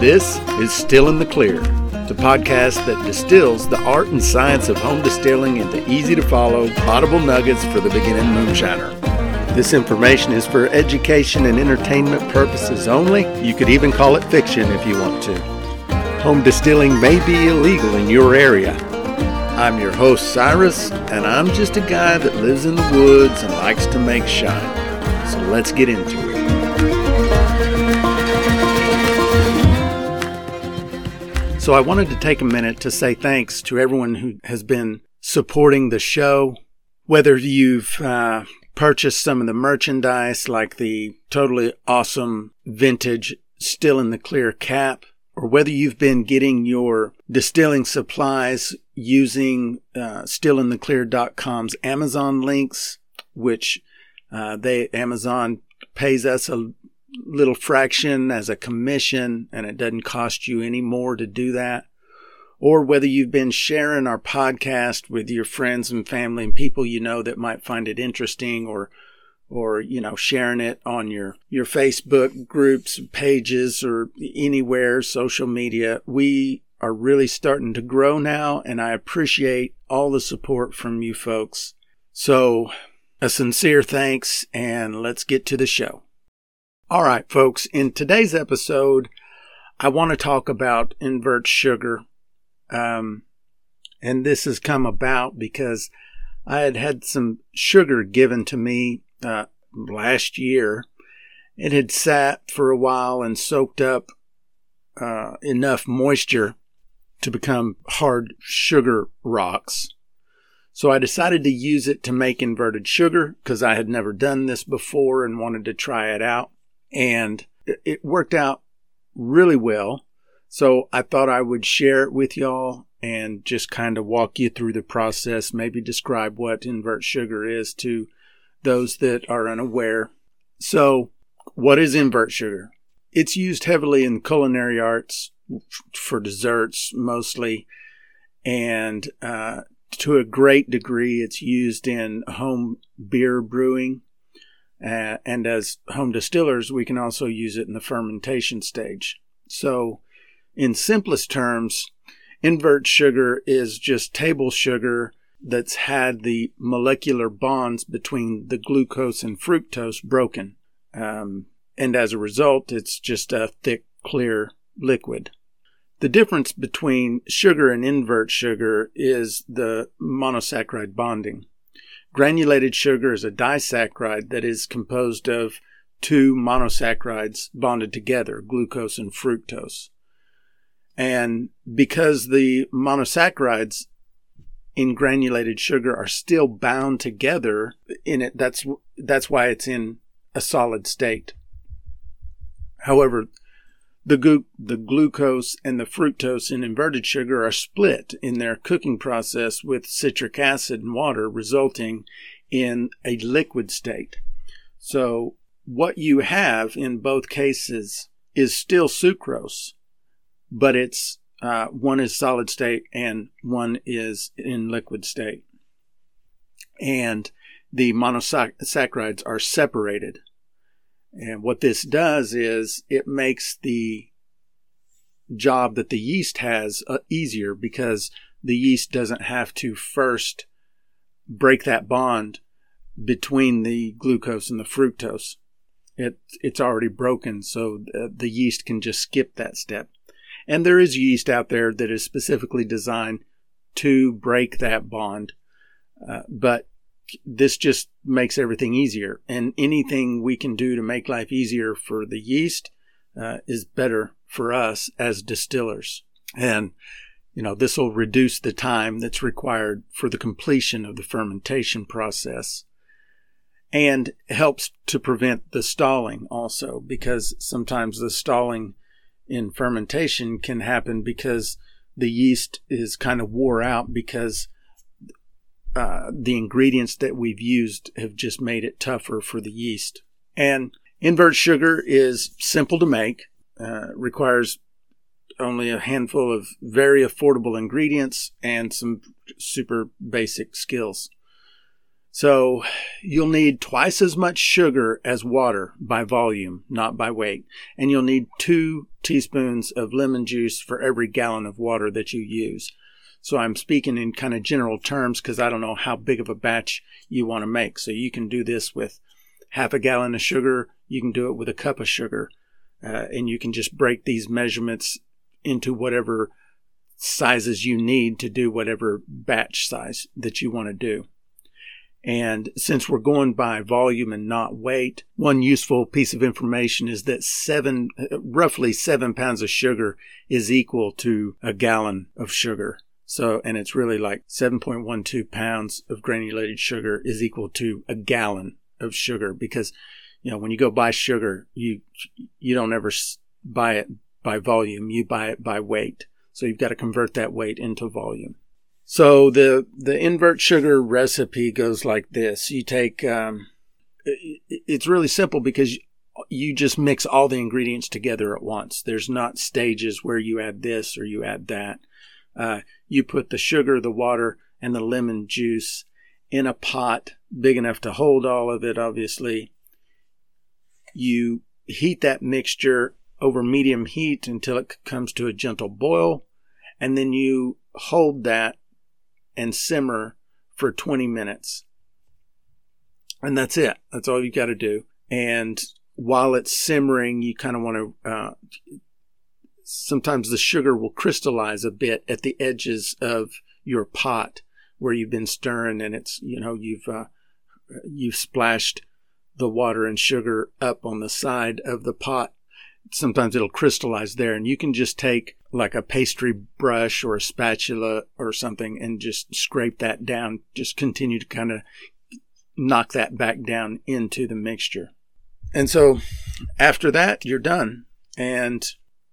This is Still in the Clear, the podcast that distills the art and science of home distilling into easy to follow, audible nuggets for the beginning moonshiner. This information is for education and entertainment purposes only. You could even call it fiction if you want to. Home distilling may be illegal in your area. I'm your host, Cyrus, and I'm just a guy that lives in the woods and likes to make shine. So let's get into it. So I wanted to take a minute to say thanks to everyone who has been supporting the show. Whether you've uh, purchased some of the merchandise like the totally awesome vintage Still in the Clear cap, or whether you've been getting your distilling supplies using uh, stillntheclear.com's Amazon links, which uh, they Amazon pays us a little fraction as a commission and it doesn't cost you any more to do that. Or whether you've been sharing our podcast with your friends and family and people you know that might find it interesting or or you know sharing it on your your Facebook groups, pages or anywhere social media. We are really starting to grow now and I appreciate all the support from you folks. So, a sincere thanks and let's get to the show. All right, folks, in today's episode, I want to talk about invert sugar. Um, and this has come about because I had had some sugar given to me uh, last year. It had sat for a while and soaked up uh, enough moisture to become hard sugar rocks. So I decided to use it to make inverted sugar because I had never done this before and wanted to try it out and it worked out really well. So I thought I would share it with y'all and just kind of walk you through the process, maybe describe what invert sugar is to those that are unaware. So, what is invert sugar? It's used heavily in culinary arts for desserts mostly, and uh, to a great degree, it's used in home beer brewing uh, and as home distillers, we can also use it in the fermentation stage. So, in simplest terms, invert sugar is just table sugar that's had the molecular bonds between the glucose and fructose broken. Um, and as a result, it's just a thick, clear liquid. The difference between sugar and invert sugar is the monosaccharide bonding. Granulated sugar is a disaccharide that is composed of two monosaccharides bonded together, glucose and fructose. And because the monosaccharides in granulated sugar are still bound together in it, that's, that's why it's in a solid state. However, the, the glucose and the fructose in inverted sugar are split in their cooking process with citric acid and water, resulting in a liquid state. So, what you have in both cases is still sucrose, but it's uh, one is solid state and one is in liquid state. And the monosaccharides are separated. And what this does is it makes the job that the yeast has uh, easier because the yeast doesn't have to first break that bond between the glucose and the fructose. It, it's already broken, so the, the yeast can just skip that step. And there is yeast out there that is specifically designed to break that bond. Uh, but this just makes everything easier. And anything we can do to make life easier for the yeast uh, is better for us as distillers. And, you know, this will reduce the time that's required for the completion of the fermentation process and helps to prevent the stalling also because sometimes the stalling in fermentation can happen because the yeast is kind of wore out because uh, the ingredients that we've used have just made it tougher for the yeast. And invert sugar is simple to make, uh, requires only a handful of very affordable ingredients and some super basic skills. So you'll need twice as much sugar as water by volume, not by weight. And you'll need two teaspoons of lemon juice for every gallon of water that you use. So I'm speaking in kind of general terms because I don't know how big of a batch you want to make. So you can do this with half a gallon of sugar. You can do it with a cup of sugar. Uh, and you can just break these measurements into whatever sizes you need to do whatever batch size that you want to do. And since we're going by volume and not weight, one useful piece of information is that seven, roughly seven pounds of sugar is equal to a gallon of sugar. So, and it's really like 7.12 pounds of granulated sugar is equal to a gallon of sugar because, you know, when you go buy sugar, you, you don't ever buy it by volume. You buy it by weight. So you've got to convert that weight into volume. So the the invert sugar recipe goes like this: you take um, it's really simple because you just mix all the ingredients together at once. There's not stages where you add this or you add that. Uh, you put the sugar, the water, and the lemon juice in a pot big enough to hold all of it. Obviously, you heat that mixture over medium heat until it comes to a gentle boil, and then you hold that and simmer for 20 minutes. And that's it. That's all you got to do. And while it's simmering, you kind of want to, uh, sometimes the sugar will crystallize a bit at the edges of your pot where you've been stirring and it's, you know, you've, uh, you've splashed the water and sugar up on the side of the pot. Sometimes it'll crystallize there and you can just take like a pastry brush or a spatula or something and just scrape that down. Just continue to kind of knock that back down into the mixture. And so after that, you're done. And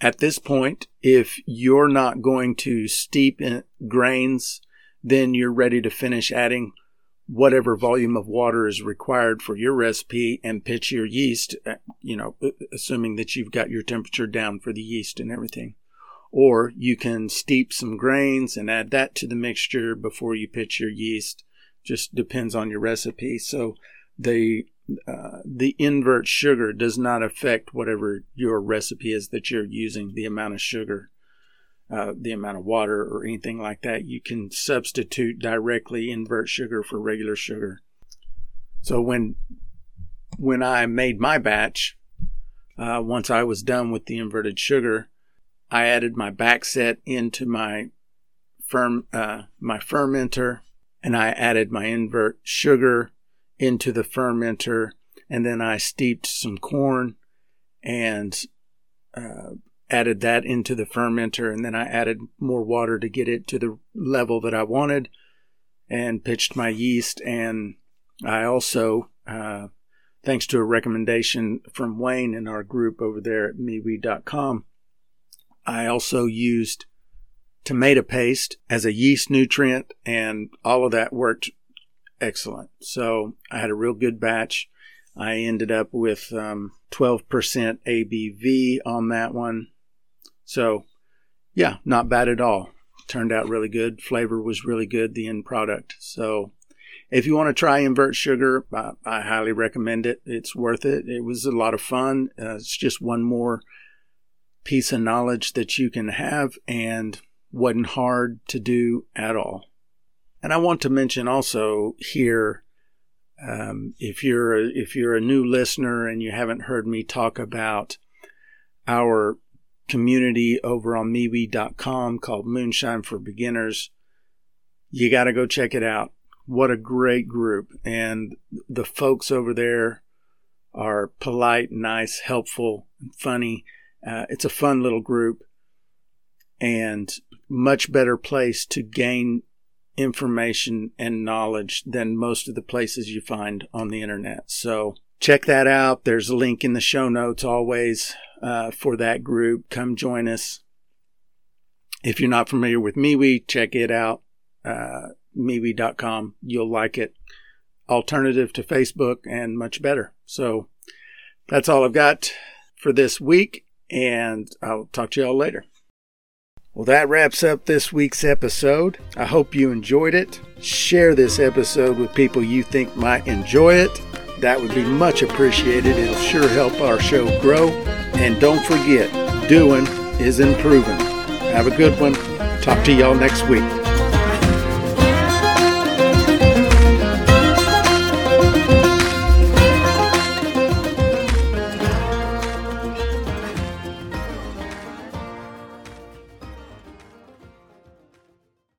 at this point, if you're not going to steep in grains, then you're ready to finish adding whatever volume of water is required for your recipe and pitch your yeast, uh, you know, assuming that you've got your temperature down for the yeast and everything. Or you can steep some grains and add that to the mixture before you pitch your yeast. Just depends on your recipe. So the uh, the invert sugar does not affect whatever your recipe is that you're using, the amount of sugar, uh, the amount of water, or anything like that. You can substitute directly invert sugar for regular sugar. So when when I made my batch, uh, once I was done with the inverted sugar, I added my back set into my firm uh, my fermenter, and I added my invert sugar into the fermenter, and then I steeped some corn and uh, added that into the fermenter, and then I added more water to get it to the level that I wanted, and pitched my yeast. And I also, uh, thanks to a recommendation from Wayne in our group over there at MeWe.com, I also used tomato paste as a yeast nutrient, and all of that worked excellent. So I had a real good batch. I ended up with um, 12% ABV on that one. So, yeah, not bad at all. Turned out really good. Flavor was really good, the end product. So, if you want to try invert sugar, I, I highly recommend it. It's worth it. It was a lot of fun. Uh, it's just one more piece of knowledge that you can have and wasn't hard to do at all. And I want to mention also here, um, if you're a, if you're a new listener and you haven't heard me talk about our community over on MeWe.com called Moonshine for Beginners, you got to go check it out. What a great group! And the folks over there are polite, nice, helpful, and funny uh, it's a fun little group and much better place to gain information and knowledge than most of the places you find on the internet. So check that out. There's a link in the show notes always uh, for that group. Come join us. If you're not familiar with MeWe, check it out. Uh, MeWe.com. You'll like it. Alternative to Facebook and much better. So that's all I've got for this week and I'll talk to y'all later. Well, that wraps up this week's episode. I hope you enjoyed it. Share this episode with people you think might enjoy it. That would be much appreciated. It'll sure help our show grow. And don't forget, doing is improving. Have a good one. Talk to y'all next week.